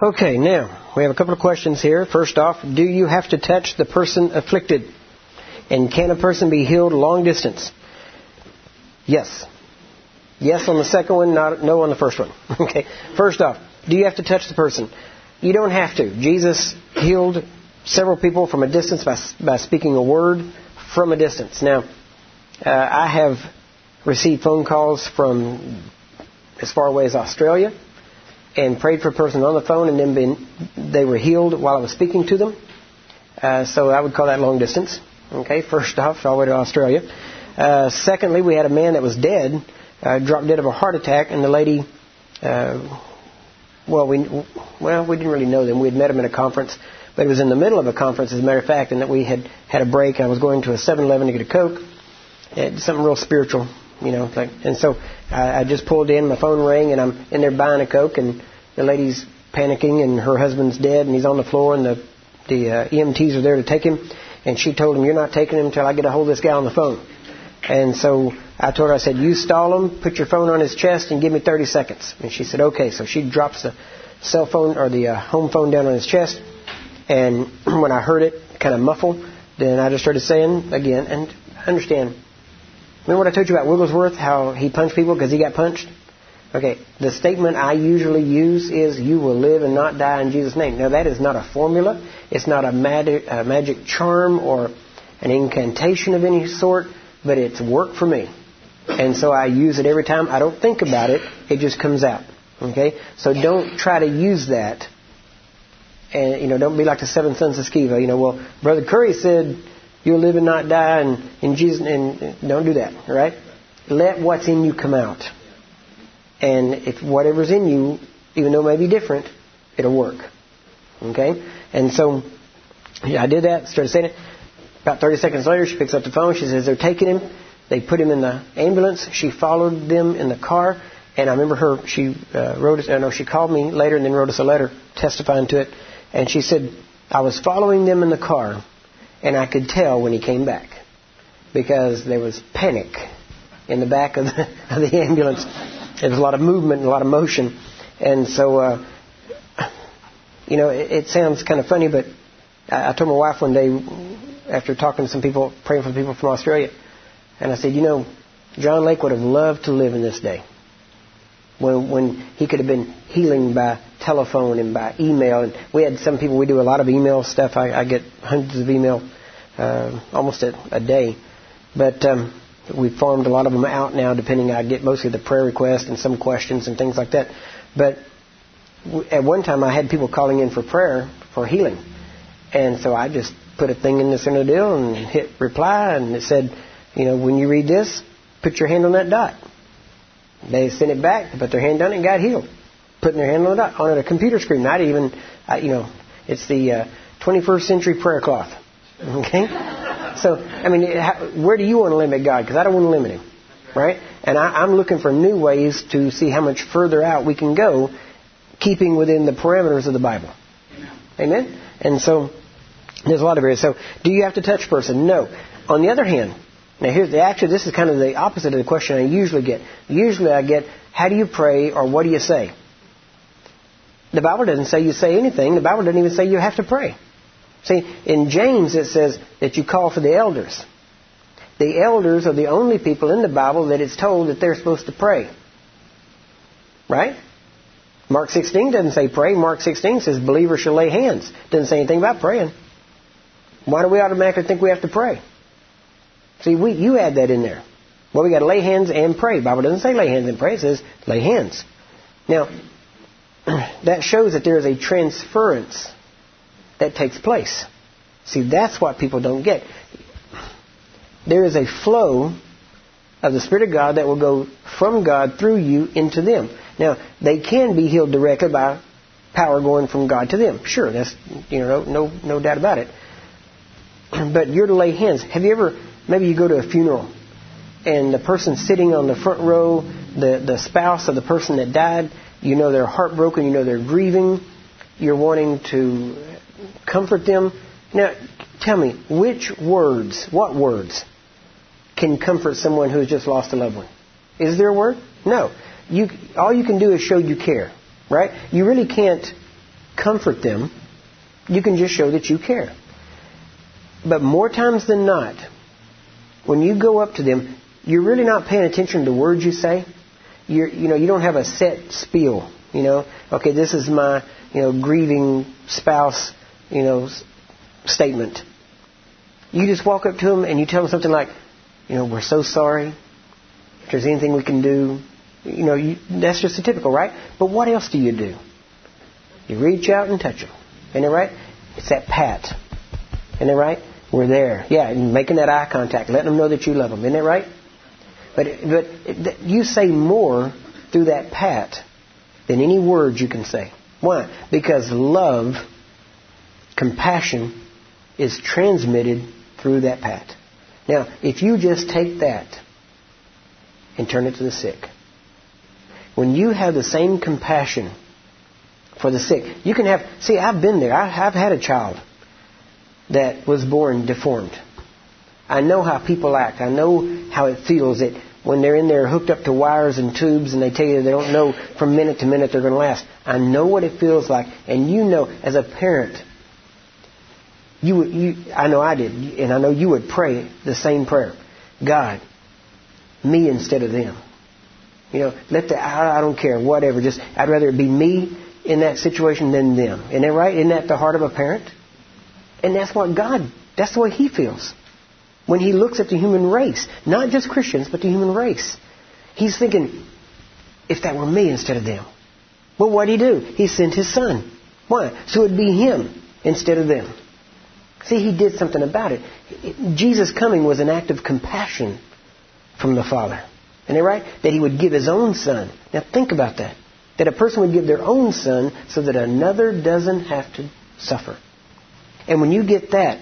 Okay, now, we have a couple of questions here. First off, do you have to touch the person afflicted? And can a person be healed long distance? Yes. Yes on the second one, not, no on the first one. Okay. First off, do you have to touch the person? You don't have to. Jesus healed several people from a distance by, by speaking a word from a distance. Now, uh, I have received phone calls from as far away as Australia and prayed for a person on the phone, and then been, they were healed while I was speaking to them. Uh, so I would call that long distance. Okay, first off, all the way to Australia. Uh, secondly, we had a man that was dead, uh, dropped dead of a heart attack, and the lady, uh, well, we well we didn't really know them. We had met him at a conference, but it was in the middle of a conference, as a matter of fact, and that we had had a break. I was going to a 7-Eleven to get a Coke, something real spiritual you know. Like, and so I, I just pulled in, my phone rang, and I'm in there buying a Coke, and the lady's panicking, and her husband's dead, and he's on the floor, and the the uh, EMTs are there to take him, and she told him, "You're not taking him until I get a hold of this guy on the phone." And so I told her, I said, "You stall him, put your phone on his chest, and give me 30 seconds." And she said, "Okay." So she drops the cell phone or the uh, home phone down on his chest, and when I heard it kind of muffled, then I just started saying again, and understand Remember what I told you about Wigglesworth, how he punched people because he got punched? Okay, the statement I usually use is, You will live and not die in Jesus' name. Now, that is not a formula, it's not a magic, a magic charm or an incantation of any sort, but it's worked for me. And so I use it every time. I don't think about it, it just comes out. Okay? So don't try to use that. And, you know, don't be like the seven sons of Sceva. You know, well, Brother Curry said, You'll live and not die, and in Jesus, and don't do that. Right? Let what's in you come out, and if whatever's in you, even though it may be different, it'll work. Okay? And so yeah, I did that. Started saying it. About 30 seconds later, she picks up the phone. She says they're taking him. They put him in the ambulance. She followed them in the car. And I remember her, she uh, wrote us, I know she called me later and then wrote us a letter testifying to it. And she said, I was following them in the car and I could tell when he came back because there was panic in the back of the, of the ambulance. There was a lot of movement and a lot of motion. And so, uh, you know, it, it sounds kind of funny, but I, I told my wife one day after talking to some people, praying for people from Australia, and I said, you know, John Lake would have loved to live in this day when, when he could have been healing by telephone and by email. And we had some people, we do a lot of email stuff. I, I get hundreds of email uh, almost a, a day. But um, we farmed a lot of them out now, depending. I get mostly the prayer requests and some questions and things like that. But at one time, I had people calling in for prayer for healing. And so I just put a thing in the center of the deal and hit reply, and it said, you know, when you read this, put your hand on that dot. They sent it back, put their hand on it, and got healed. Putting their hand on, it, on a computer screen, not even, you know, it's the uh, 21st century prayer cloth. Okay? So, I mean, where do you want to limit God? Because I don't want to limit Him. Right? And I, I'm looking for new ways to see how much further out we can go, keeping within the parameters of the Bible. Amen? And so, there's a lot of areas. So, do you have to touch a person? No. On the other hand, now, here's the, actually, this is kind of the opposite of the question I usually get. Usually I get, how do you pray or what do you say? The Bible doesn't say you say anything. The Bible doesn't even say you have to pray. See, in James it says that you call for the elders. The elders are the only people in the Bible that it's told that they're supposed to pray. Right? Mark 16 doesn't say pray. Mark 16 says believers shall lay hands. Doesn't say anything about praying. Why do we automatically think we have to pray? See, we, you add that in there. Well, we got to lay hands and pray. The Bible doesn't say lay hands and pray. It says lay hands. Now, that shows that there is a transference that takes place. See, that's what people don't get. There is a flow of the Spirit of God that will go from God through you into them. Now, they can be healed directly by power going from God to them. Sure, that's you know no no doubt about it. But you're to lay hands. Have you ever Maybe you go to a funeral and the person sitting on the front row, the, the spouse of the person that died, you know they're heartbroken, you know they're grieving, you're wanting to comfort them. Now, tell me, which words, what words, can comfort someone who's just lost a loved one? Is there a word? No. You, all you can do is show you care, right? You really can't comfort them. You can just show that you care. But more times than not, when you go up to them, you're really not paying attention to the words you say. You're, you know, you don't have a set spiel. You know, okay, this is my, you know, grieving spouse, you know, statement. You just walk up to them and you tell them something like, you know, we're so sorry. If there's anything we can do, you know, you, that's just a typical, right? But what else do you do? You reach out and touch them. Isn't it right? It's that pat. Isn't it right? We're there. Yeah, making that eye contact, letting them know that you love them. Isn't it right? But, but you say more through that pat than any words you can say. Why? Because love, compassion, is transmitted through that pat. Now, if you just take that and turn it to the sick, when you have the same compassion for the sick, you can have, see, I've been there. I, have had a child that was born deformed. I know how people act. I know how it feels that when they're in there hooked up to wires and tubes and they tell you they don't know from minute to minute they're going to last. I know what it feels like. And you know, as a parent, you, you, I know I did, and I know you would pray the same prayer. God, me instead of them. You know, let the, I, don't care, whatever, just, I'd rather it be me in that situation than them. Isn't that right? Isn't that the heart of a parent? And that's what God, that's the way He feels. When He looks at the human race, not just Christians, but the human race. He's thinking, if that were me instead of them. Well, what did He do? He sent His Son. Why? So it'd be Him instead of them. See, He did something about it. Jesus coming was an act of compassion from the Father. Isn't it right? That He would give His own Son. Now think about that. That a person would give their own Son so that another doesn't have to suffer. And when you get that,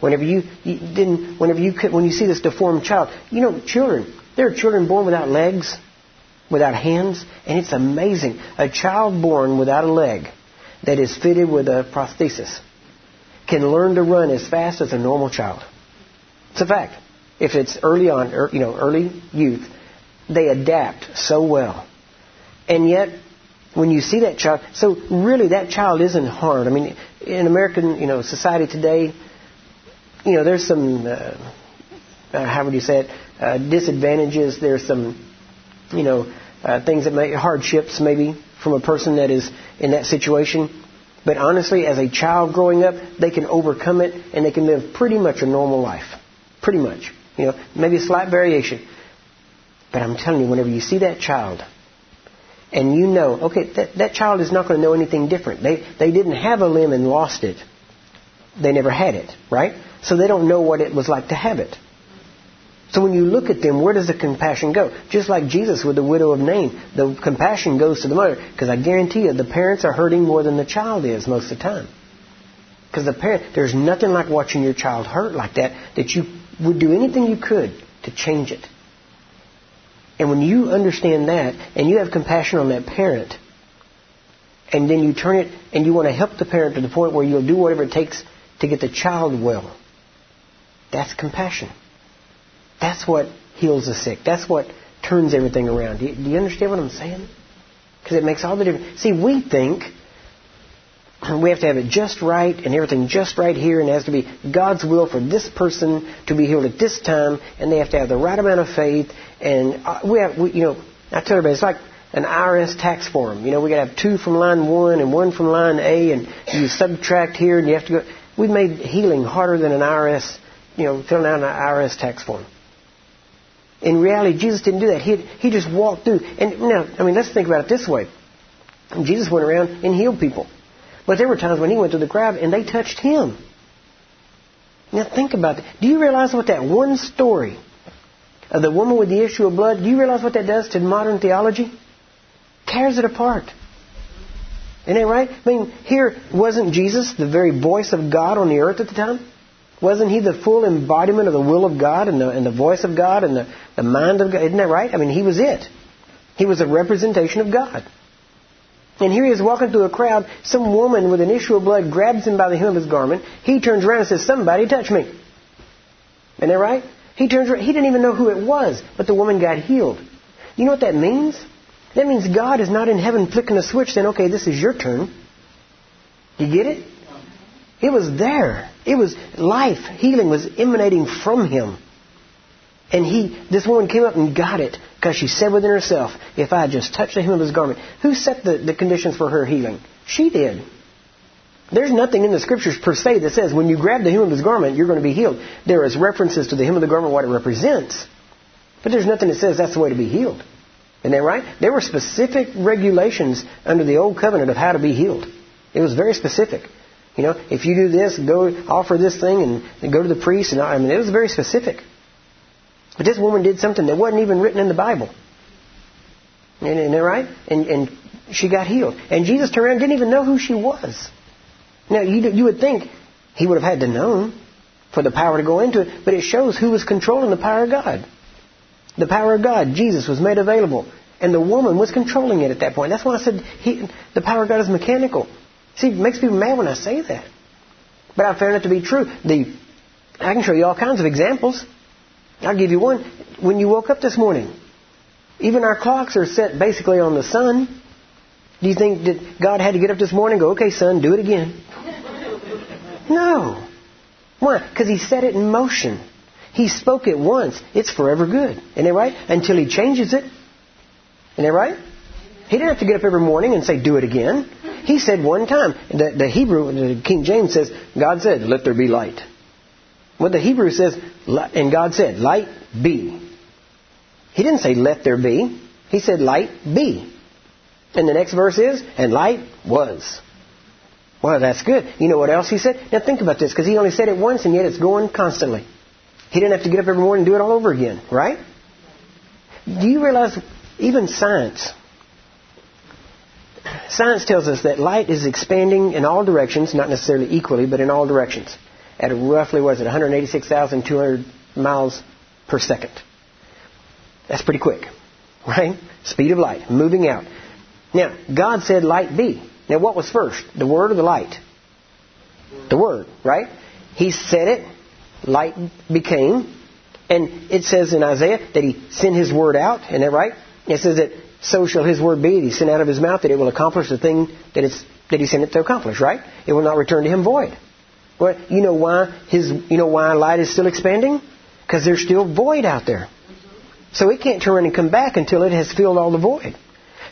whenever you, you didn't, whenever you when you see this deformed child, you know, children, there are children born without legs, without hands, and it's amazing. A child born without a leg that is fitted with a prosthesis can learn to run as fast as a normal child. It's a fact. If it's early on, er, you know, early youth, they adapt so well. And yet, when you see that child, so really that child isn't harmed. I mean, in American, you know, society today, you know, there's some, uh, uh, how would you say it, uh, disadvantages. There's some, you know, uh, things that may hardships maybe from a person that is in that situation. But honestly, as a child growing up, they can overcome it and they can live pretty much a normal life. Pretty much. You know, maybe a slight variation. But I'm telling you, whenever you see that child, and you know, okay, that, that child is not going to know anything different. They, they didn't have a limb and lost it. They never had it, right? So they don't know what it was like to have it. So when you look at them, where does the compassion go? Just like Jesus with the widow of Nain, the compassion goes to the mother. Because I guarantee you, the parents are hurting more than the child is most of the time. Because the parent, there's nothing like watching your child hurt like that that you would do anything you could to change it. And when you understand that and you have compassion on that parent, and then you turn it and you want to help the parent to the point where you'll do whatever it takes to get the child well, that's compassion. That's what heals the sick. That's what turns everything around. Do you, do you understand what I'm saying? Because it makes all the difference. See, we think we have to have it just right and everything just right here, and it has to be God's will for this person to be healed at this time, and they have to have the right amount of faith. And uh, we have, we, you know, I tell everybody it's like an IRS tax form. You know, we got to have two from line one and one from line A, and you subtract here, and you have to go. We've made healing harder than an IRS, you know, filling out an IRS tax form. In reality, Jesus didn't do that. He, he just walked through. And now, I mean, let's think about it this way. Jesus went around and healed people. But there were times when he went to the crowd and they touched him. Now think about that. Do you realize what that one story of the woman with the issue of blood, do you realize what that does to modern theology? Tears it apart. Isn't that right? I mean, here wasn't Jesus the very voice of God on the earth at the time? Wasn't he the full embodiment of the will of God and the, and the voice of God and the, the mind of God? Isn't that right? I mean, he was it. He was a representation of God. And here he is walking through a crowd. Some woman with an issue of blood grabs him by the hem of his garment. He turns around and says, Somebody touch me. Isn't that right? He turns around. He didn't even know who it was, but the woman got healed. You know what that means? That means God is not in heaven flicking a switch saying, okay, this is your turn. You get it? It was there. It was life. Healing was emanating from him. And he, this woman came up and got it because she said within herself, if I just touch the hem of his garment. Who set the, the conditions for her healing? She did. There's nothing in the scriptures per se that says when you grab the hem of his garment, you're going to be healed. There is references to the hem of the garment, what it represents. But there's nothing that says that's the way to be healed. Isn't that right? There were specific regulations under the old covenant of how to be healed. It was very specific. You know, if you do this, go offer this thing and, go to the priest, and I mean, it was very specific. But this woman did something that wasn't even written in the Bible. Isn't that right? And, and she got healed. And Jesus turned around didn't even know who she was. Now, you, you would think he would have had to know for the power to go into it, but it shows who was controlling the power of God. The power of God, Jesus, was made available. And the woman was controlling it at that point. That's why I said he, the power of God is mechanical. See, it makes people mad when I say that. But I found it to be true. The, I can show you all kinds of examples. I'll give you one. When you woke up this morning, even our clocks are set basically on the sun. Do you think that God had to get up this morning and go, okay, son, do it again? No. Why? Because He set it in motion. He spoke it once. It's forever good. Isn't right? Until He changes it. Isn't that right? He didn't have to get up every morning and say, do it again. He said one time. The, the Hebrew, the King James says, God said, let there be light. What the Hebrew says, and God said, light be. He didn't say, let there be. He said, light be. And the next verse is, and light was. Well, that's good. You know what else he said? Now think about this, because he only said it once and yet it's going constantly. He didn't have to get up every morning and do it all over again, right? Do you realize even science, science tells us that light is expanding in all directions, not necessarily equally, but in all directions, at roughly, what is it, 186,200 miles per second. That's pretty quick, right? Speed of light, moving out. Now, God said light be. Now, what was first, the Word or the light? The Word, right? He said it, light became, and it says in Isaiah that He sent His Word out, isn't that right? It says that so shall His Word be that He sent out of His mouth that it will accomplish the thing that, it's, that He sent it to accomplish, right? It will not return to Him void. Well, you know why His, you know why light is still expanding? Because there's still void out there. So it can't turn and come back until it has filled all the void.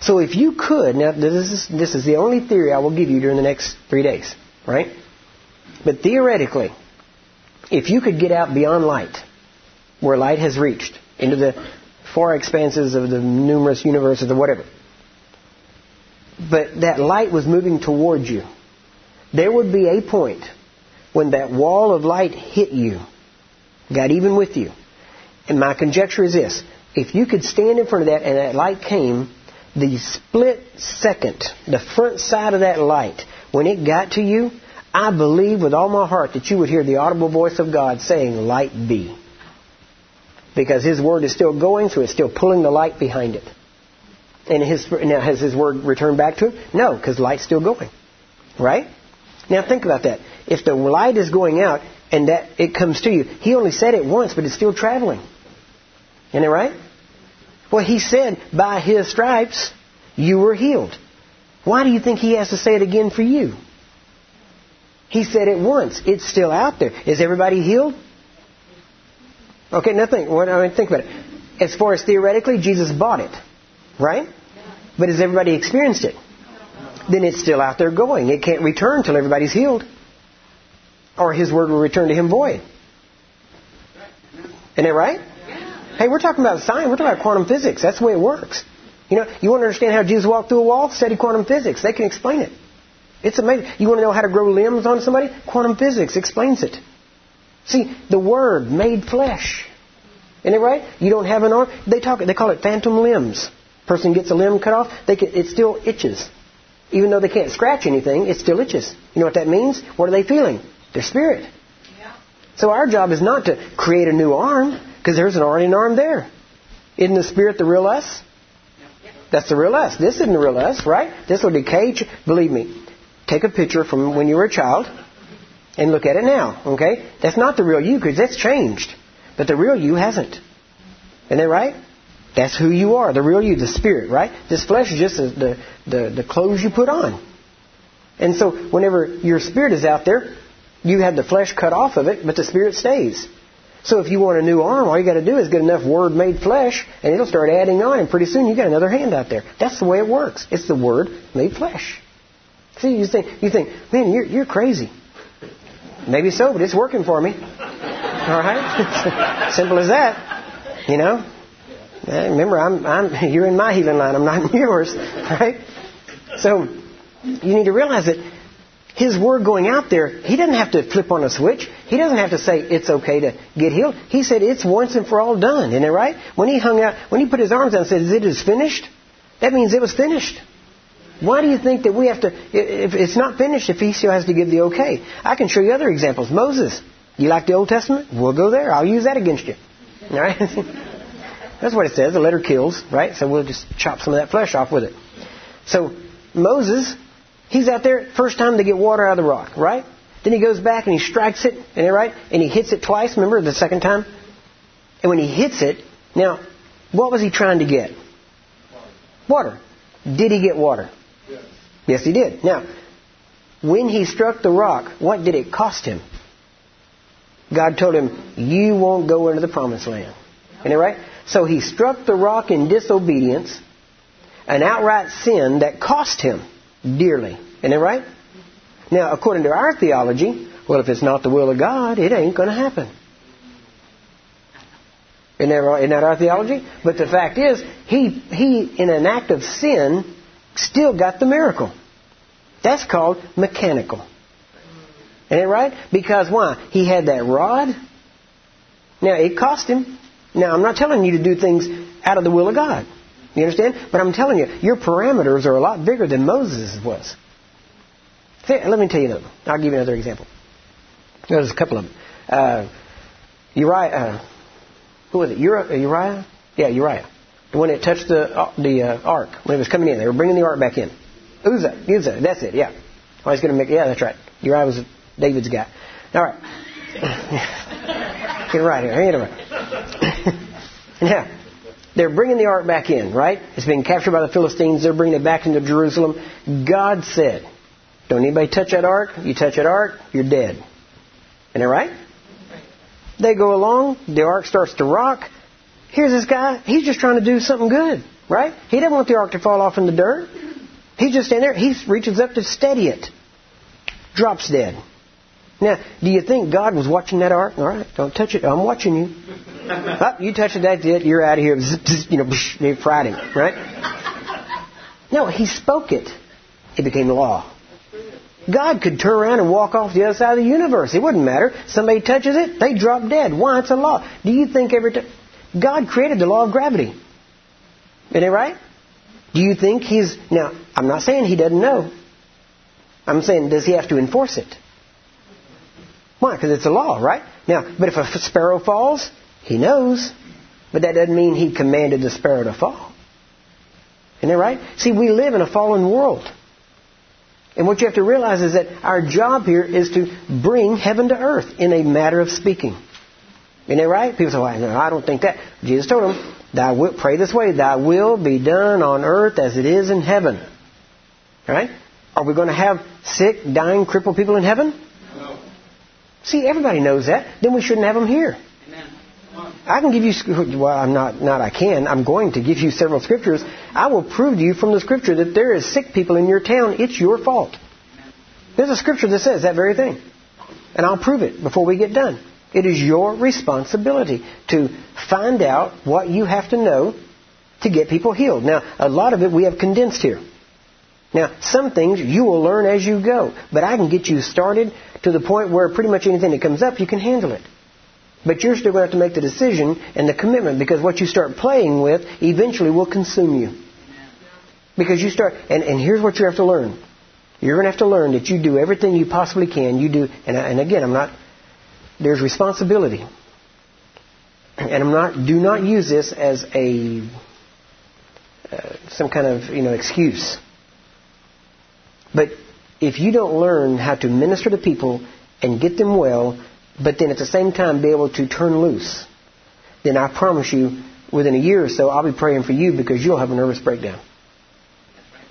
So if you could, now this is, this is the only theory I will give you during the next three days, right? But theoretically, if you could get out beyond light, where light has reached, into the far expanses of the numerous universes or whatever, but that light was moving towards you, there would be a point when that wall of light hit you, got even with you. And my conjecture is this if you could stand in front of that and that light came, the split second, the front side of that light, when it got to you, I believe with all my heart that you would hear the audible voice of God saying, Light be. Because His Word is still going, so it's still pulling the light behind it. And his, now, has His Word returned back to Him? No, because light's still going. Right? Now think about that. If the light is going out and that it comes to you, He only said it once, but it's still traveling. Isn't it right? Well, he said, by his stripes you were healed. Why do you think he has to say it again for you? He said it once. It's still out there. Is everybody healed? Okay, nothing. What, I mean, think about it. As far as theoretically, Jesus bought it, right? But has everybody experienced it? Then it's still out there going. It can't return till everybody's healed, or His word will return to Him void. Isn't that right? Hey, we're talking about science. We're talking about quantum physics. That's the way it works. You know, you want to understand how Jesus walked through a wall? Study quantum physics. They can explain it. It's amazing. You want to know how to grow limbs on somebody? Quantum physics explains it. See, the Word made flesh. Isn't it right? You don't have an arm. They talk. They call it phantom limbs. Person gets a limb cut off. They can, it still itches, even though they can't scratch anything. It still itches. You know what that means? What are they feeling? Their spirit. Yeah. So our job is not to create a new arm. Because there's an already an arm there. Isn't the spirit the real us? That's the real us. This isn't the real us, right? This will decay. Believe me. Take a picture from when you were a child and look at it now, okay? That's not the real you because that's changed. But the real you hasn't. Isn't that right? That's who you are, the real you, the spirit, right? This flesh is just the, the, the clothes you put on. And so whenever your spirit is out there, you have the flesh cut off of it, but the spirit stays. So if you want a new arm, all you got to do is get enough word made flesh, and it'll start adding on, and pretty soon you got another hand out there. That's the way it works. It's the word made flesh. See, you think, you think, man, you're, you're crazy. Maybe so, but it's working for me. All right? Simple as that. You know? Remember, I'm, I'm, you're in my healing line. I'm not in yours. Right? So, you need to realize that his word going out there, he doesn't have to flip on a switch. He doesn't have to say it's okay to get healed. He said it's once and for all done. Isn't it right? When he hung out, when he put his arms out and said, it is finished, that means it was finished. Why do you think that we have to, if it's not finished, if he still has to give the okay? I can show you other examples. Moses. You like the Old Testament? We'll go there. I'll use that against you. All right? That's what it says. The letter kills, right? So we'll just chop some of that flesh off with it. So Moses, he's out there, first time to get water out of the rock, right? Then he goes back and he strikes it, and right? And he hits it twice, remember, the second time? And when he hits it, now, what was he trying to get? Water. Did he get water? Yes. He did. Now, when he struck the rock, what did it cost him? God told him, You won't go into the promised land. Isn't right? So he struck the rock in disobedience, an outright sin that cost him dearly. Isn't right? Now, according to our theology, well, if it's not the will of God, it ain't going to happen. Isn't that, isn't that our theology? But the fact is, he, he, in an act of sin, still got the miracle. That's called mechanical. Ain't it right? Because why? He had that rod. Now, it cost him. Now, I'm not telling you to do things out of the will of God. You understand? But I'm telling you, your parameters are a lot bigger than Moses' was. Let me tell you another. I'll give you another example. There's a couple of them. Uh, Uriah, uh, who was it? Uriah? Yeah, Uriah. The it touched the uh, the uh, ark when it was coming in. They were bringing the ark back in. Uzzah, Uzzah, that's it. Yeah. I was going to make. Yeah, that's right. Uriah was David's guy. All right. Get right here. Get right. now, they're bringing the ark back in, right? It's being captured by the Philistines. They're bringing it back into Jerusalem. God said, don't anybody touch that ark. You touch that ark, you're dead. Isn't that right? They go along. The ark starts to rock. Here's this guy. He's just trying to do something good, right? He doesn't want the ark to fall off in the dirt. He's just in there. He reaches up to steady it. Drops dead. Now, do you think God was watching that ark? All right, don't touch it. I'm watching you. oh, you touch it, that's it. You're out of here. You know, they fried him, right? No, he spoke it. It became law. God could turn around and walk off the other side of the universe. It wouldn't matter. Somebody touches it, they drop dead. Why? It's a law. Do you think every time God created the law of gravity? Isn't it right? Do you think He's now? I'm not saying He doesn't know. I'm saying, does He have to enforce it? Why? Because it's a law, right? Now, but if a sparrow falls, He knows. But that doesn't mean He commanded the sparrow to fall. Isn't that right? See, we live in a fallen world. And what you have to realize is that our job here is to bring heaven to earth in a matter of speaking. Isn't that right? People say, well, no, I don't think that. Jesus told them, Thy will, pray this way, Thy will be done on earth as it is in heaven. Right? Are we going to have sick, dying, crippled people in heaven? No. See, everybody knows that. Then we shouldn't have them here. I can give you, well, I'm not, not I can, I'm going to give you several scriptures. I will prove to you from the scripture that there is sick people in your town. It's your fault. There's a scripture that says that very thing. And I'll prove it before we get done. It is your responsibility to find out what you have to know to get people healed. Now, a lot of it we have condensed here. Now, some things you will learn as you go, but I can get you started to the point where pretty much anything that comes up, you can handle it. But you're still going to have to make the decision and the commitment because what you start playing with eventually will consume you. Because you start, and, and here's what you have to learn. You're going to have to learn that you do everything you possibly can. You do, and, and again, I'm not, there's responsibility. And I'm not, do not use this as a, uh, some kind of, you know, excuse. But if you don't learn how to minister to people and get them well, but then at the same time be able to turn loose, then I promise you, within a year or so, I'll be praying for you because you'll have a nervous breakdown.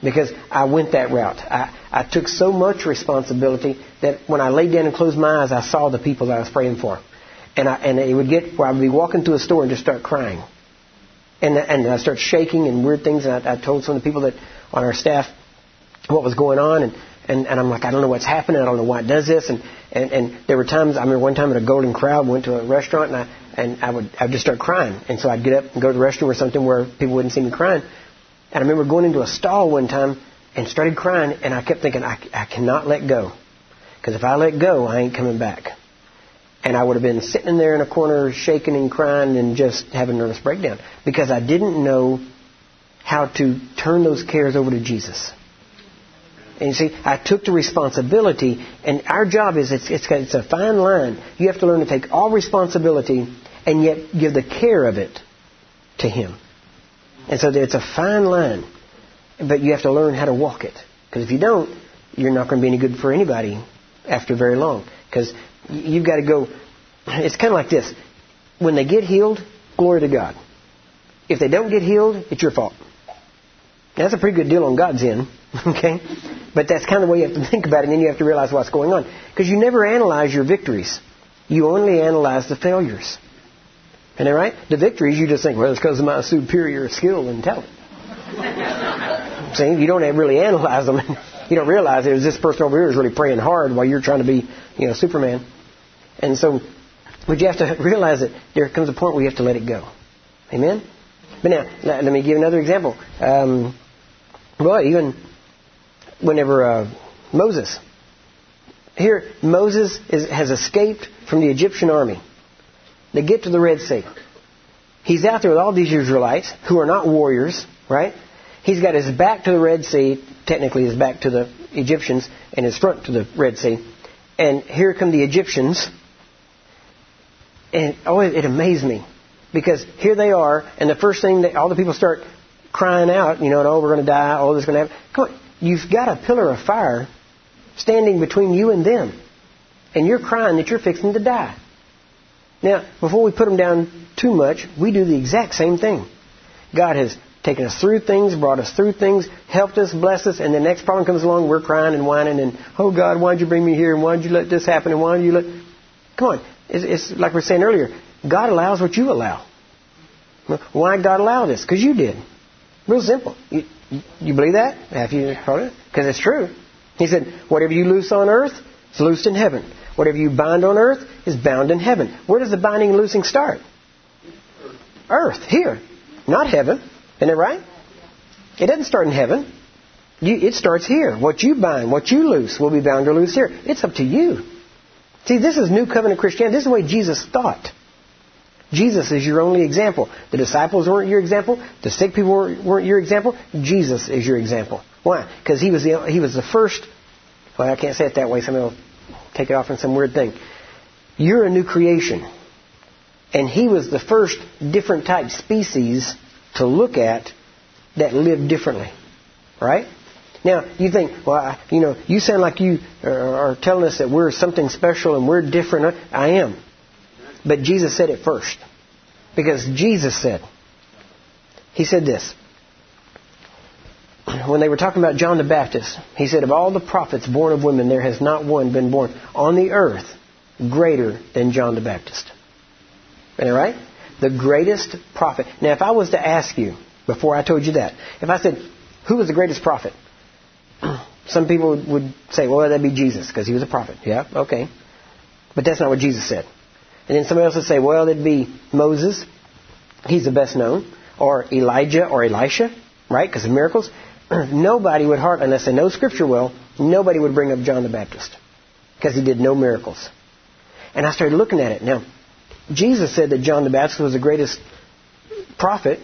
Because I went that route. I, I took so much responsibility that when I laid down and closed my eyes, I saw the people that I was praying for. And, I, and it would get where I would be walking through a store and just start crying. And, and I start shaking and weird things. And I, I told some of the people that on our staff what was going on. And, and, and I'm like, I don't know what's happening. I don't know why it does this. And, and, and there were times, I remember one time at a Golden Corral, went to a restaurant and I, and I would, I would just start crying. And so I'd get up and go to the restroom or something where people wouldn't see me crying. And I remember going into a stall one time and started crying, and I kept thinking, I, I cannot let go. Because if I let go, I ain't coming back. And I would have been sitting there in a corner shaking and crying and just having a nervous breakdown. Because I didn't know how to turn those cares over to Jesus. And you see, I took the responsibility, and our job is it's, it's, it's a fine line. You have to learn to take all responsibility and yet give the care of it to Him. And so it's a fine line, but you have to learn how to walk it. Because if you don't, you're not going to be any good for anybody after very long. Because you've got to go. It's kind of like this: when they get healed, glory to God. If they don't get healed, it's your fault. That's a pretty good deal on God's end, okay? But that's kind of the way you have to think about it, and then you have to realize what's going on. Because you never analyze your victories. You only analyze the failures. Isn't that right? The victories, you just think, well, it's because of my superior skill and talent. See, you don't really analyze them. you don't realize there's this person over here is really praying hard while you're trying to be, you know, Superman. And so, but you have to realize that there comes a point where you have to let it go. Amen? But now, let me give another example. Um, well, even whenever uh, Moses, here, Moses is, has escaped from the Egyptian army. They get to the Red Sea. He's out there with all these Israelites who are not warriors, right? He's got his back to the Red Sea, technically his back to the Egyptians, and his front to the Red Sea. And here come the Egyptians. And oh, it, amazed me. Because here they are, and the first thing that all the people start crying out, you know, oh, we're going to die, oh, this is going to happen. Come on, you've got a pillar of fire standing between you and them. And you're crying that you're fixing to die. Now, before we put them down too much, we do the exact same thing. God has taken us through things, brought us through things, helped us, blessed us, and the next problem comes along, we're crying and whining and, oh God, why'd you bring me here and why'd you let this happen and why did you let... Come on. It's, it's like we are saying earlier. God allows what you allow. Why God allow this? Because you did. Real simple. You, you believe that? Have you heard it? Because it's true. He said, whatever you loose on earth is loosed in heaven. Whatever you bind on earth is bound in heaven. Where does the binding and loosing start? Earth, here. Not heaven. Isn't it right? It doesn't start in heaven. You, it starts here. What you bind, what you loose will be bound or loose here. It's up to you. See, this is New Covenant Christianity. This is the way Jesus thought. Jesus is your only example. The disciples weren't your example. The sick people weren't your example. Jesus is your example. Why? Because he was the he was the first. Well, I can't say it that way. Somebody will take it off in some weird thing. You're a new creation. And he was the first different type species to look at that lived differently. Right? Now, you think, well, you know, you sound like you are telling us that we're something special and we're different. I am. But Jesus said it first. Because Jesus said, He said this. When they were talking about John the Baptist, he said, Of all the prophets born of women, there has not one been born on the earth greater than John the Baptist. Isn't that right? The greatest prophet. Now, if I was to ask you, before I told you that, if I said, Who was the greatest prophet? Some people would say, Well, that'd be Jesus, because he was a prophet. Yeah, okay. But that's not what Jesus said. And then somebody else would say, Well, it'd be Moses. He's the best known. Or Elijah or Elisha, right? Because of miracles nobody would hardly, unless they know Scripture well, nobody would bring up John the Baptist because he did no miracles. And I started looking at it. Now, Jesus said that John the Baptist was the greatest prophet,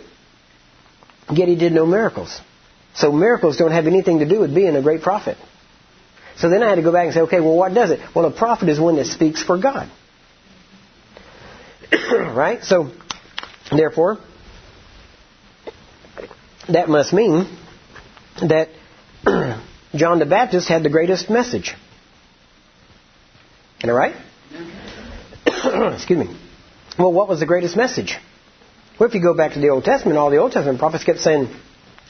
yet he did no miracles. So miracles don't have anything to do with being a great prophet. So then I had to go back and say, okay, well, what does it? Well, a prophet is one that speaks for God. right? So, therefore, that must mean that John the Baptist had the greatest message. Am I right? Excuse me. Well, what was the greatest message? Well, if you go back to the Old Testament, all the Old Testament prophets kept saying,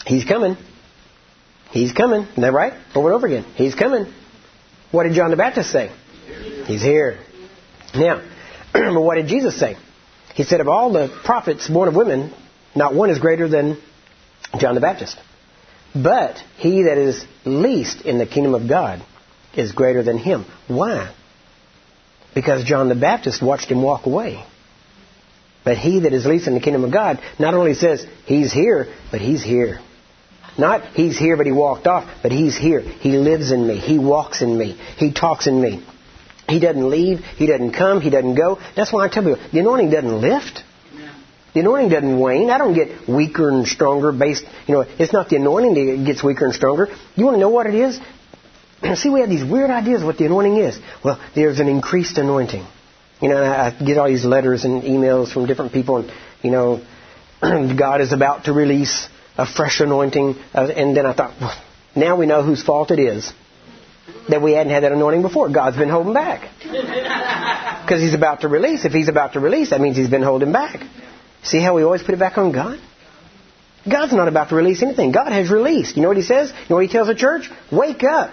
He's coming. He's coming. Isn't that right? Over and over again. He's coming. What did John the Baptist say? He's here. Now, but what did Jesus say? He said, of all the prophets born of women, not one is greater than John the Baptist. But he that is least in the kingdom of God is greater than him. Why? Because John the Baptist watched him walk away. But he that is least in the kingdom of God not only says he's here, but he's here. Not he's here but he walked off, but he's here. He lives in me. He walks in me. He talks in me. He doesn't leave. He doesn't come. He doesn't go. That's why I tell people, the anointing doesn't lift. The anointing doesn't wane. I don't get weaker and stronger based, you know, it's not the anointing that gets weaker and stronger. You want to know what it is? See, we have these weird ideas of what the anointing is. Well, there's an increased anointing. You know, I get all these letters and emails from different people, and, you know, God is about to release a fresh anointing. Uh, and then I thought, well, now we know whose fault it is that we hadn't had that anointing before. God's been holding back. Because He's about to release. If He's about to release, that means He's been holding back. See how we always put it back on God? God's not about to release anything. God has released. You know what He says? You know what He tells the church? Wake up.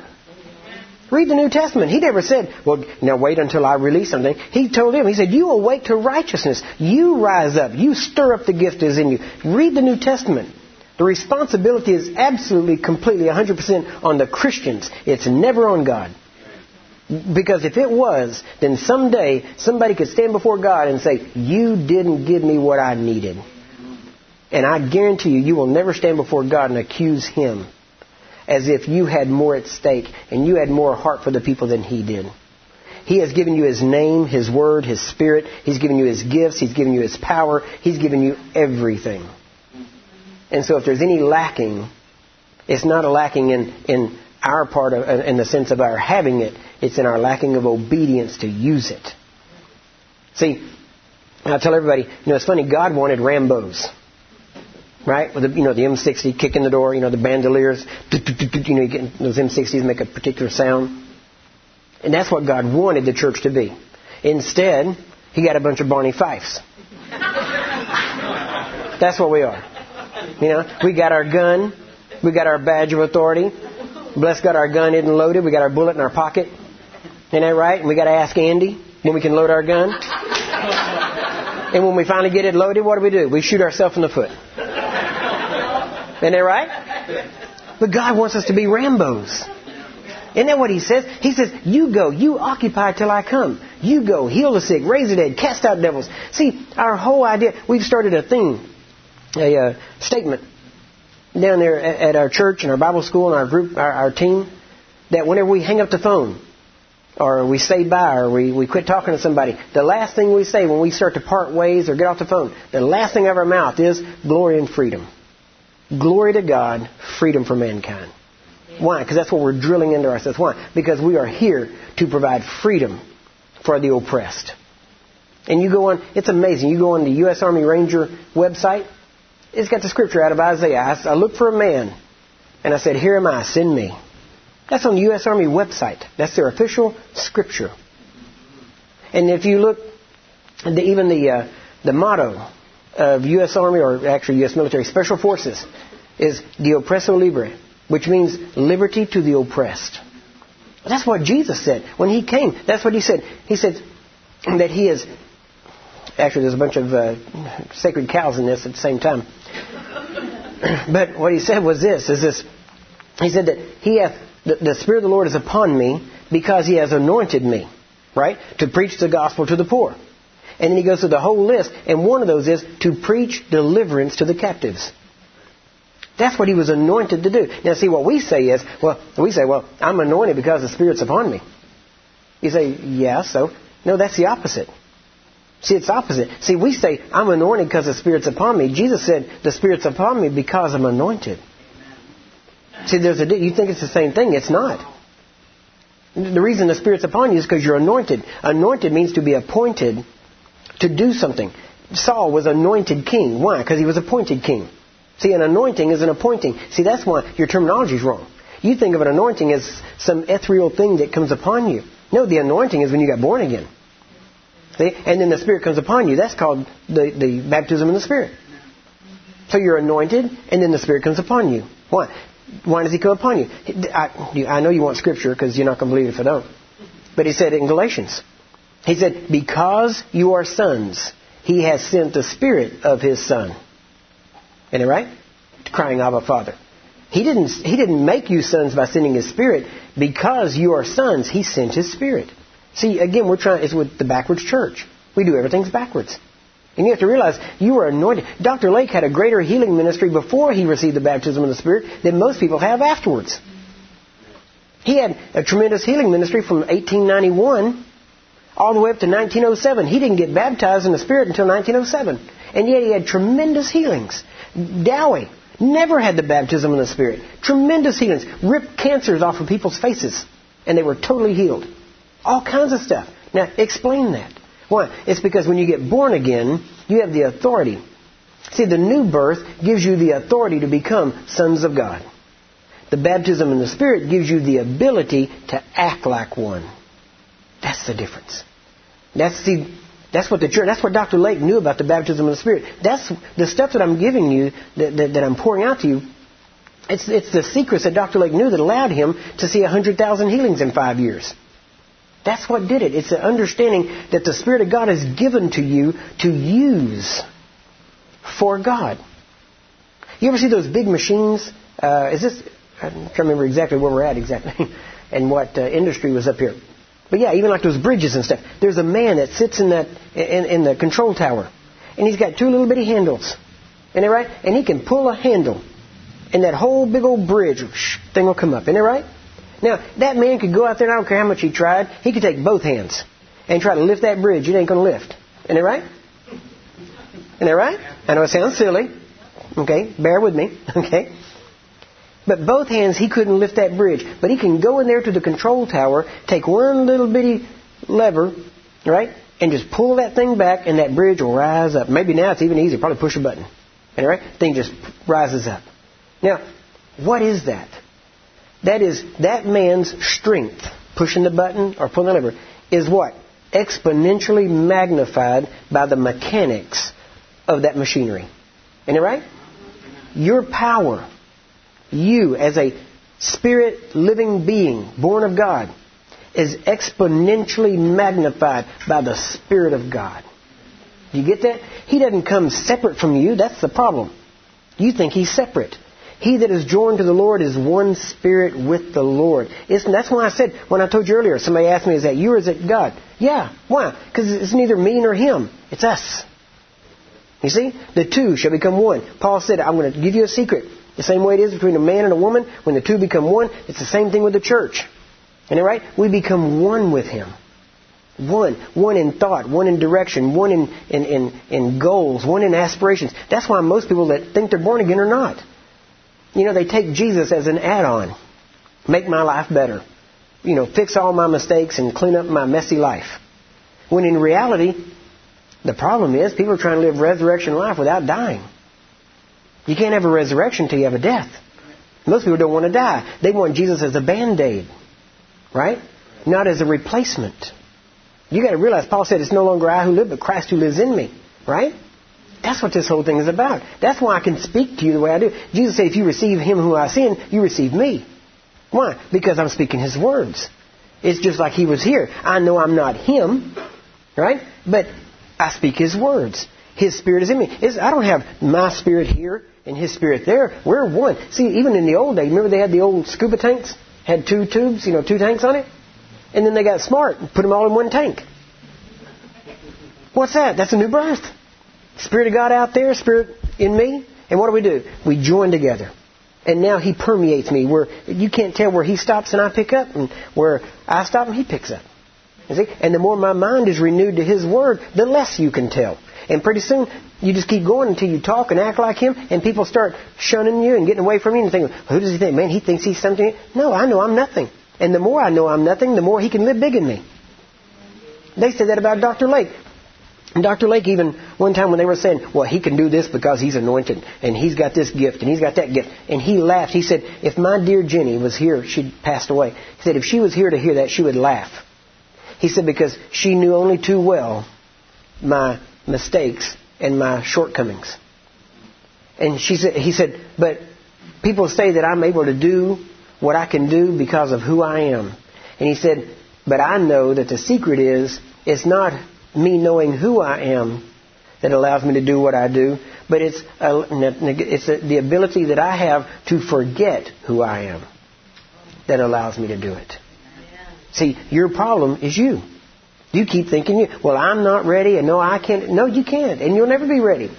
Read the New Testament. He never said, well, now wait until I release something. He told him, he said, you awake to righteousness. You rise up. You stir up the gift that is in you. Read the New Testament. The responsibility is absolutely, completely, 100% on the Christians. It's never on God. Because if it was, then someday somebody could stand before God and say, You didn't give me what I needed. And I guarantee you, you will never stand before God and accuse Him as if you had more at stake and you had more heart for the people than He did. He has given you His name, His word, His spirit. He's given you His gifts. He's given you His power. He's given you everything. And so if there's any lacking, it's not a lacking in, in our part of, in the sense of our having it. It's in our lacking of obedience to use it. See, I tell everybody, you know, it's funny, God wanted Rambos. Right? With the, you know, the M60 kicking the door, you know, the bandoliers, you know, those M60s make a particular sound. And that's what God wanted the church to be. Instead, He got a bunch of Barney Fifes. That's what we are. You know, we got our gun, we got our badge of authority. Bless God, our gun isn't loaded. We got our bullet in our pocket. Isn't that right? And we got to ask Andy when we can load our gun. And when we finally get it loaded, what do we do? We shoot ourselves in the foot. Isn't that right? But God wants us to be Rambos. Isn't that what He says? He says, You go, you occupy till I come. You go, heal the sick, raise the dead, cast out devils. See, our whole idea, we've started a thing a uh, statement down there at, our church and our Bible school and our group, our, our team, that whenever we hang up the phone, or we say bye, or we, we quit talking to somebody, the last thing we say when we start to part ways or get off the phone, the last thing out of our mouth is glory and freedom. Glory to God, freedom for mankind. Why? Because that's what we're drilling into ourselves. Why? Because we are here to provide freedom for the oppressed. And you go on, it's amazing. You go on the U.S. Army Ranger website, it's got the scripture out of Isaiah. I, looked for a man, and I said, Here am I, send me. That's on the U.S. Army website. That's their official scripture. And if you look, the, even the, uh, the motto of U.S. Army, or actually U.S. military special forces, is the oppresso libre, which means liberty to the oppressed. That's what Jesus said. When he came, that's what he said. He said that he is Actually, there's a bunch of uh, sacred cows in this at the same time. but what he said was this: is this? He said that he hath the, the Spirit of the Lord is upon me because He has anointed me, right, to preach the gospel to the poor. And then he goes through the whole list, and one of those is to preach deliverance to the captives. That's what he was anointed to do. Now, see, what we say is, well, we say, well, I'm anointed because the Spirit's upon me. You say, yeah, so. No, that's the opposite. See, it's opposite. See, we say, I'm anointed because the Spirit's upon me. Jesus said, the Spirit's upon me because I'm anointed. See, there's a, you think it's the same thing. It's not. The reason the Spirit's upon you is because you're anointed. Anointed means to be appointed to do something. Saul was anointed king. Why? Because he was appointed king. See, an anointing is an appointing. See, that's why your terminology is wrong. You think of an anointing as some ethereal thing that comes upon you. No, the anointing is when you got born again. See? And then the Spirit comes upon you. That's called the, the baptism in the Spirit. So you're anointed, and then the Spirit comes upon you. Why? Why does he come upon you? I, I know you want scripture because you're not going to believe it if I don't. But he said in Galatians, he said, because you are sons, he has sent the spirit of his son. Isn't it right? Crying, Abba, Father. He didn't, he didn't make you sons by sending his spirit. Because you are sons, he sent his spirit. See, again, we're trying, it's with the backwards church. We do everything's backwards. And you have to realize you were anointed. Dr. Lake had a greater healing ministry before he received the baptism of the Spirit than most people have afterwards. He had a tremendous healing ministry from 1891 all the way up to 1907. He didn't get baptized in the Spirit until 1907. And yet he had tremendous healings. Dowie never had the baptism in the Spirit. Tremendous healings. Ripped cancers off of people's faces. And they were totally healed. All kinds of stuff. Now, explain that. Why? It's because when you get born again, you have the authority. See, the new birth gives you the authority to become sons of God. The baptism in the Spirit gives you the ability to act like one. That's the difference. That's the that's what the church. That's what Dr. Lake knew about the baptism of the Spirit. That's the stuff that I'm giving you, that, that, that I'm pouring out to you. It's it's the secrets that Dr. Lake knew that allowed him to see hundred thousand healings in five years. That's what did it. It's the understanding that the Spirit of God is given to you to use for God. You ever see those big machines? Uh, is this? Trying to remember exactly where we're at exactly, and what uh, industry was up here. But yeah, even like those bridges and stuff. There's a man that sits in that in, in the control tower, and he's got two little bitty handles. Isn't right? And he can pull a handle, and that whole big old bridge thing will come up. Isn't that right? Now, that man could go out there, and I don't care how much he tried, he could take both hands and try to lift that bridge. It ain't going to lift. Isn't that right? Isn't that right? I know it sounds silly. Okay, bear with me. Okay. But both hands, he couldn't lift that bridge. But he can go in there to the control tower, take one little bitty lever, right, and just pull that thing back, and that bridge will rise up. Maybe now it's even easier. Probably push a button. All right? Thing just rises up. Now, what is that? That is, that man's strength, pushing the button or pulling the lever, is what? Exponentially magnified by the mechanics of that machinery. Isn't it right? Your power, you as a spirit living being, born of God, is exponentially magnified by the Spirit of God. You get that? He doesn't come separate from you. That's the problem. You think he's separate. He that is joined to the Lord is one spirit with the Lord. It's, that's why I said, when I told you earlier, somebody asked me, is that you or is it God? Yeah. Why? Because it's neither me nor him. It's us. You see? The two shall become one. Paul said, I'm going to give you a secret. The same way it is between a man and a woman, when the two become one, it's the same thing with the church. Isn't it right? We become one with him. One. One in thought, one in direction, one in, in, in, in goals, one in aspirations. That's why most people that think they're born again are not. You know, they take Jesus as an add-on. Make my life better. You know, fix all my mistakes and clean up my messy life. When in reality, the problem is people are trying to live resurrection life without dying. You can't have a resurrection until you have a death. Most people don't want to die. They want Jesus as a band-aid. Right? Not as a replacement. You got to realize Paul said it's no longer I who live, but Christ who lives in me. Right? That's what this whole thing is about. That's why I can speak to you the way I do. Jesus said, if you receive him who I send, you receive me. Why? Because I'm speaking his words. It's just like he was here. I know I'm not him, right? But I speak his words. His spirit is in me. It's, I don't have my spirit here and his spirit there. We're one. See, even in the old days, remember they had the old scuba tanks? Had two tubes, you know, two tanks on it? And then they got smart and put them all in one tank. What's that? That's a new birth. Spirit of God out there, Spirit in me. And what do we do? We join together. And now He permeates me where you can't tell where He stops and I pick up and where I stop and He picks up. You see? And the more my mind is renewed to His Word, the less you can tell. And pretty soon, you just keep going until you talk and act like Him, and people start shunning you and getting away from you and thinking, who does He think? Man, He thinks He's something. No, I know I'm nothing. And the more I know I'm nothing, the more He can live big in me. They said that about Dr. Lake. And Dr. Lake, even one time when they were saying, well, he can do this because he's anointed, and he's got this gift, and he's got that gift, and he laughed. He said, if my dear Jenny was here, she'd passed away. He said, if she was here to hear that, she would laugh. He said, because she knew only too well my mistakes and my shortcomings. And she said, he said, but people say that I'm able to do what I can do because of who I am. And he said, but I know that the secret is, it's not me knowing who I am that allows me to do what I do, but it's, a, it's a, the ability that I have to forget who I am that allows me to do it. See, your problem is you. You keep thinking, you, well, I'm not ready, and no, I can't. No, you can't, and you'll never be ready.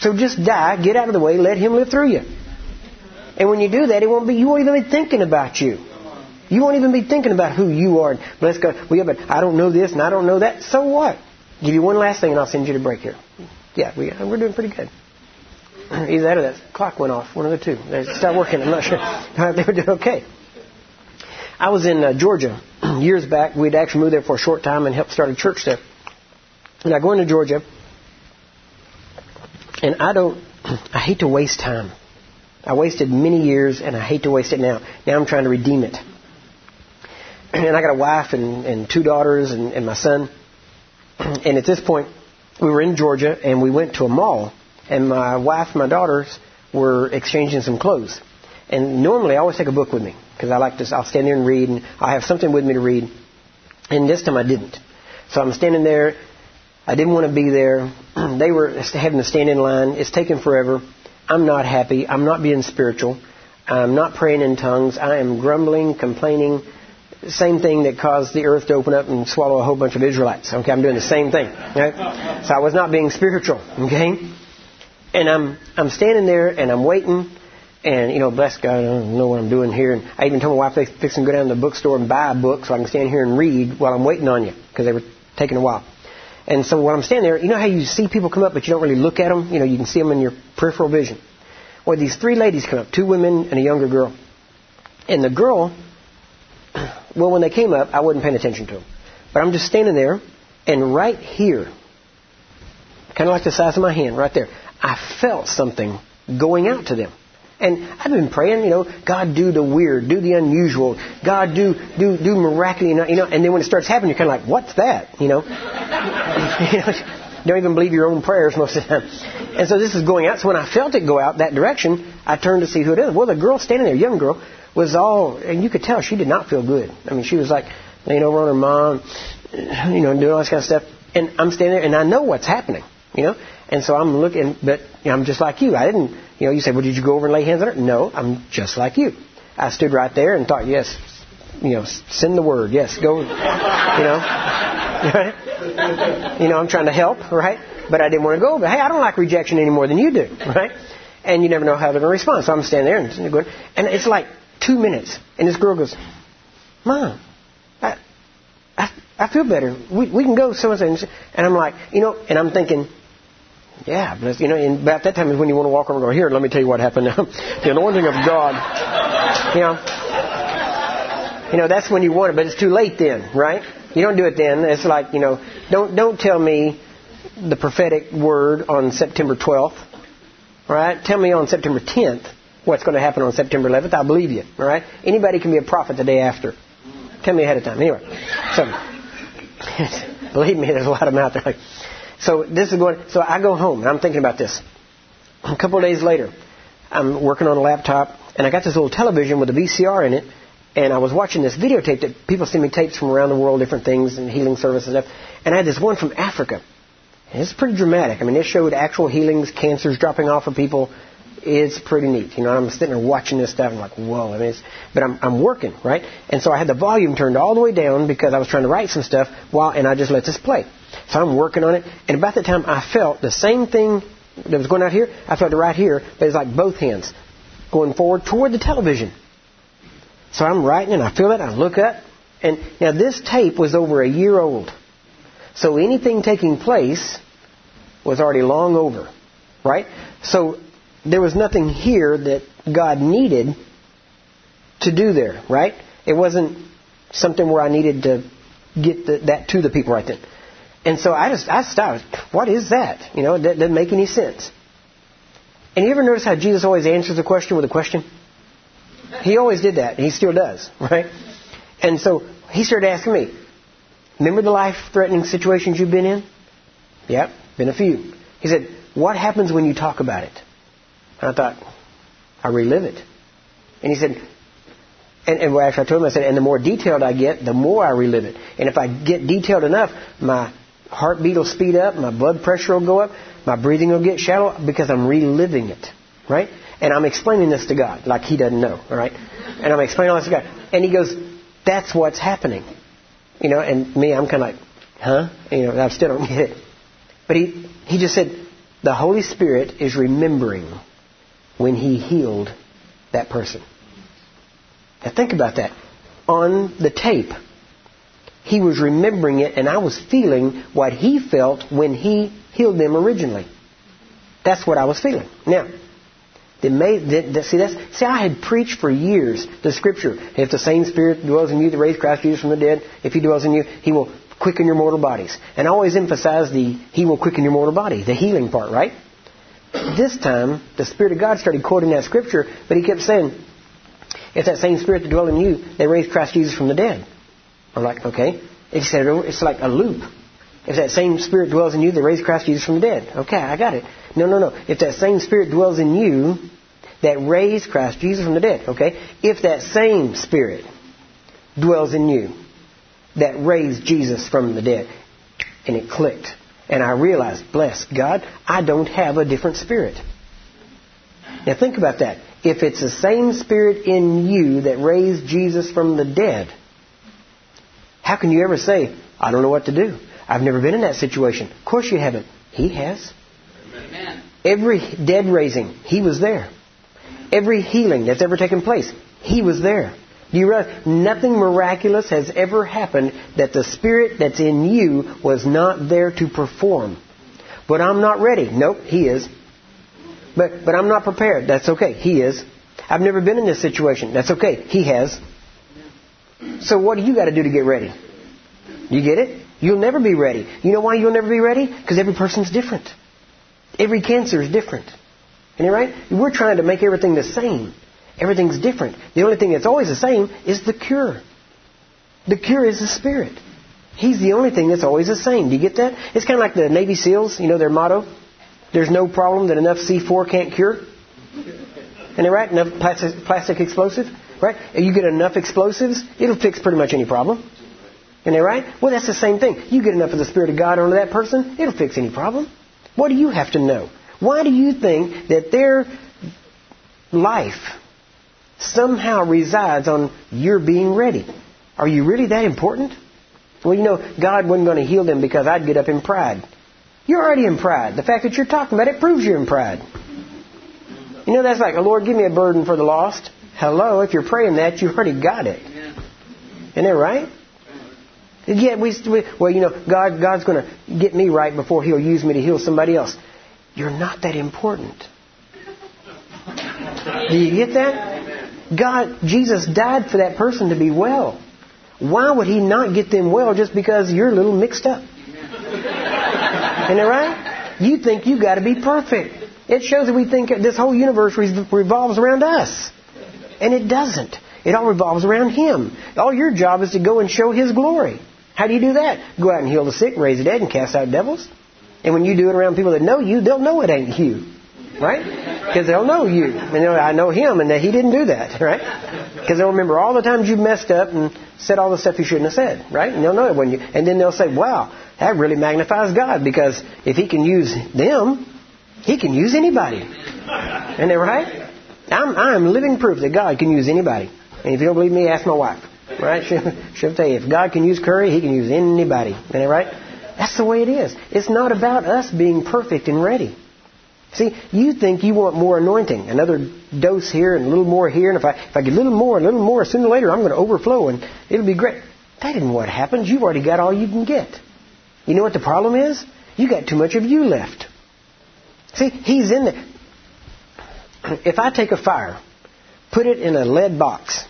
So just die, get out of the way, let Him live through you. And when you do that, it won't be. You won't even be thinking about you. You won't even be thinking about who you are. Bless God. Well, yeah, but I don't know this and I don't know that. So what? Give you one last thing, and I'll send you to break here. Yeah, we, we're doing pretty good. Either that or that clock went off. One of the two. They stopped working. I'm not sure. They were doing okay. I was in uh, Georgia years back. We'd actually moved there for a short time and helped start a church there. And I go into Georgia, and I don't. I hate to waste time. I wasted many years, and I hate to waste it now. Now I'm trying to redeem it. And I got a wife and, and two daughters and, and my son. And at this point, we were in Georgia, and we went to a mall and my wife and my daughters were exchanging some clothes. And normally I always take a book with me because I like to. I'll stand there and read, and I have something with me to read. And this time I didn't. So I'm standing there. I didn't want to be there. they were having to stand in line. It's taking forever. I'm not happy. I'm not being spiritual. I'm not praying in tongues. I am grumbling, complaining. Same thing that caused the earth to open up and swallow a whole bunch of Israelites. Okay, I'm doing the same thing. Right? So I was not being spiritual. Okay. And I'm I'm standing there and I'm waiting, and you know, bless God, I don't know what I'm doing here. And I even told my wife they fix and go down to the bookstore and buy a book so I can stand here and read while I'm waiting on you because they were taking a while. And so while I'm standing there, you know how you see people come up but you don't really look at them. You know, you can see them in your peripheral vision. Well, these three ladies come up, two women and a younger girl. And the girl, well, when they came up, I wasn't paying attention to them. But I'm just standing there, and right here, kind of like the size of my hand, right there, I felt something going out to them. And I've been praying, you know, God do the weird, do the unusual, God do do do miraculous, you know. And then when it starts happening, you're kind of like, what's that, you know? you know, don't even believe your own prayers most of the time. And so this is going out. So when I felt it go out that direction, I turned to see who it is. Well, the girl standing there, young girl, was all, and you could tell she did not feel good. I mean, she was like laying over on her mom, you know, doing all this kind of stuff. And I'm standing there, and I know what's happening, you know. And so I'm looking, but you know, I'm just like you. I didn't, you know, you say, well, did you go over and lay hands on her? No, I'm just like you. I stood right there and thought, yes, you know, send the word. Yes, go, you know. You know, I'm trying to help, right? But I didn't want to go. But hey, I don't like rejection any more than you do, right? And you never know how they're going to respond. So I'm standing there and going, and it's like two minutes, and this girl goes, "Mom, I, I, I feel better. We, we can go so and so." And I'm like, you know, and I'm thinking, yeah, but you know, and about that time is when you want to walk over and go, here, let me tell you what happened the anointing of God. You know, you know, that's when you want it, but it's too late then, right? You don't do it then. It's like, you know, don't don't tell me the prophetic word on September 12th, right? Tell me on September 10th what's going to happen on September 11th. I'll believe you, all right? Anybody can be a prophet the day after. Tell me ahead of time. Anyway, so believe me, there's a lot of them out there. So this is going. So I go home and I'm thinking about this. A couple of days later, I'm working on a laptop and I got this little television with a VCR in it, and I was watching this videotape that people send me tapes from around the world, different things and healing services and stuff. And I had this one from Africa. And it's pretty dramatic. I mean, it showed actual healings, cancers dropping off of people. It's pretty neat. You know, I'm sitting there watching this stuff. I'm like, whoa. I mean, it's, but I'm, I'm working, right? And so I had the volume turned all the way down because I was trying to write some stuff while, and I just let this play. So I'm working on it. And about that time, I felt the same thing that was going out here. I felt it right here, but it's like both hands going forward toward the television. So I'm writing, and I feel it. I look up, and now this tape was over a year old. So anything taking place was already long over, right? So there was nothing here that God needed to do there, right? It wasn't something where I needed to get the, that to the people right then. And so I just I stopped. What is that? You know, that doesn't make any sense. And you ever notice how Jesus always answers the question with a question? He always did that, he still does, right? And so he started asking me, Remember the life threatening situations you've been in? Yep, been a few. He said, What happens when you talk about it? And I thought, I relive it. And he said, and, and after I told him, I said, and the more detailed I get, the more I relive it. And if I get detailed enough, my heartbeat will speed up, my blood pressure will go up, my breathing will get shallow because I'm reliving it, right? And I'm explaining this to God, like He doesn't know, all right? And I'm explaining all this to God. And He goes, that's what's happening. You know, and me, I'm kind of like, huh? You know, I still don't get it. But He, he just said, the Holy Spirit is remembering when He healed that person. Now think about that. On the tape, he was remembering it, and I was feeling what he felt when he healed them originally. That's what I was feeling. Now, the, see, that's, see, I had preached for years the scripture. If the same Spirit dwells in you that raised Christ Jesus from the dead, if He dwells in you, He will quicken your mortal bodies. And I always emphasize the He will quicken your mortal body, the healing part, right? This time, the Spirit of God started quoting that scripture, but He kept saying, if that same Spirit that dwells in you, that raised Christ Jesus from the dead. I'm like, okay. He said, it's like a loop. If that same Spirit dwells in you, that raised Christ Jesus from the dead. Okay, I got it. No, no, no. If that same Spirit dwells in you, that raised Christ Jesus from the dead. Okay? If that same Spirit dwells in you, that raised Jesus from the dead. And it clicked. And I realized, bless God, I don't have a different spirit. Now think about that. If it's the same spirit in you that raised Jesus from the dead, how can you ever say, I don't know what to do? I've never been in that situation. Of course you haven't. He has. Amen. Every dead raising, he was there. Every healing that's ever taken place, he was there. Do you realize nothing miraculous has ever happened that the Spirit that's in you was not there to perform? But I'm not ready. Nope, He is. But, but I'm not prepared. That's okay. He is. I've never been in this situation. That's okay. He has. So what do you got to do to get ready? You get it? You'll never be ready. You know why you'll never be ready? Because every person's different. Every cancer is different. Isn't it right? We're trying to make everything the same. Everything's different. The only thing that's always the same is the cure. The cure is the Spirit. He's the only thing that's always the same. Do you get that? It's kind of like the Navy SEALs, you know, their motto. There's no problem that enough C4 can't cure. And they're right? Enough plastic, plastic explosive? Right? If you get enough explosives, it'll fix pretty much any problem. And they're right? Well, that's the same thing. You get enough of the Spirit of God onto that person, it'll fix any problem. What do you have to know? Why do you think that their life somehow resides on your being ready? Are you really that important? Well, you know, God wasn't going to heal them because I'd get up in pride. You're already in pride. The fact that you're talking about it proves you're in pride. You know, that's like, oh, Lord, give me a burden for the lost. Hello, if you're praying that, you already got it. Isn't that right? Yeah, we, we well, you know, God, God's going to get me right before He'll use me to heal somebody else. You're not that important. Do you get that? God, Jesus died for that person to be well. Why would He not get them well just because you're a little mixed up? Isn't that right? You think you've got to be perfect. It shows that we think this whole universe revolves around us. And it doesn't. It all revolves around Him. All your job is to go and show His glory. How do you do that? Go out and heal the sick, raise the dead, and cast out devils. And when you do it around people that know you, they'll know it ain't you. Right? Because they'll know you. And I know him and that he didn't do that. Right? Because they'll remember all the times you messed up and said all the stuff you shouldn't have said. Right? And they'll know it when you, and then they'll say, wow, that really magnifies God because if he can use them, he can use anybody. Isn't that right? I'm, I'm living proof that God can use anybody. And if you don't believe me, ask my wife. Right? She'll, she'll tell you, if God can use Curry, he can use anybody. Isn't that right? That's the way it is. It's not about us being perfect and ready. See, you think you want more anointing, another dose here and a little more here, and if I if I get a little more, a little more, sooner or later I'm going to overflow and it'll be great. That isn't what happens. You've already got all you can get. You know what the problem is? You got too much of you left. See, he's in there. If I take a fire, put it in a lead box,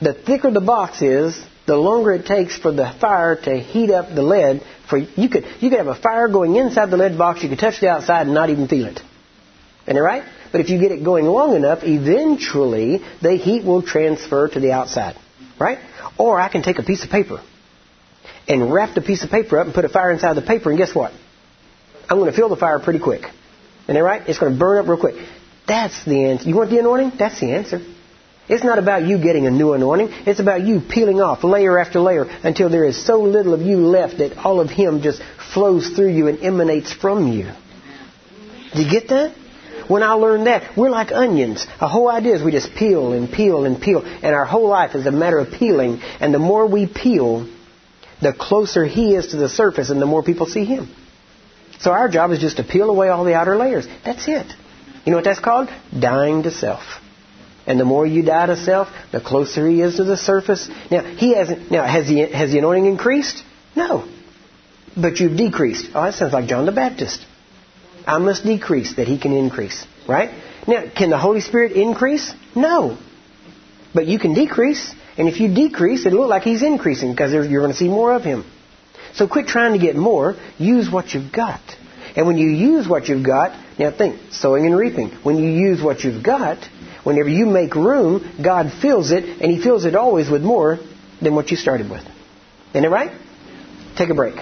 the thicker the box is, the longer it takes for the fire to heat up the lead. For you could you could have a fire going inside the lead box, you could touch the outside and not even feel it. Isn't that right? But if you get it going long enough, eventually the heat will transfer to the outside. Right? Or I can take a piece of paper and wrap the piece of paper up and put a fire inside the paper, and guess what? I'm going to feel the fire pretty quick. Isn't that right? It's going to burn up real quick. That's the answer. You want the anointing? That's the answer. It's not about you getting a new anointing. It's about you peeling off layer after layer until there is so little of you left that all of Him just flows through you and emanates from you. Do you get that? When I learned that, we're like onions. Our whole idea is we just peel and peel and peel, and our whole life is a matter of peeling. And the more we peel, the closer He is to the surface, and the more people see Him. So our job is just to peel away all the outer layers. That's it. You know what that's called? Dying to self. And the more you die to self, the closer he is to the surface. Now, he hasn't, now, has, he, has the anointing increased? No. But you've decreased. Oh, that sounds like John the Baptist. I must decrease that he can increase. Right? Now, can the Holy Spirit increase? No. But you can decrease. And if you decrease, it'll look like he's increasing because you're going to see more of him. So quit trying to get more. Use what you've got. And when you use what you've got, now think, sowing and reaping. When you use what you've got, Whenever you make room, God fills it, and He fills it always with more than what you started with. Isn't it right? Take a break.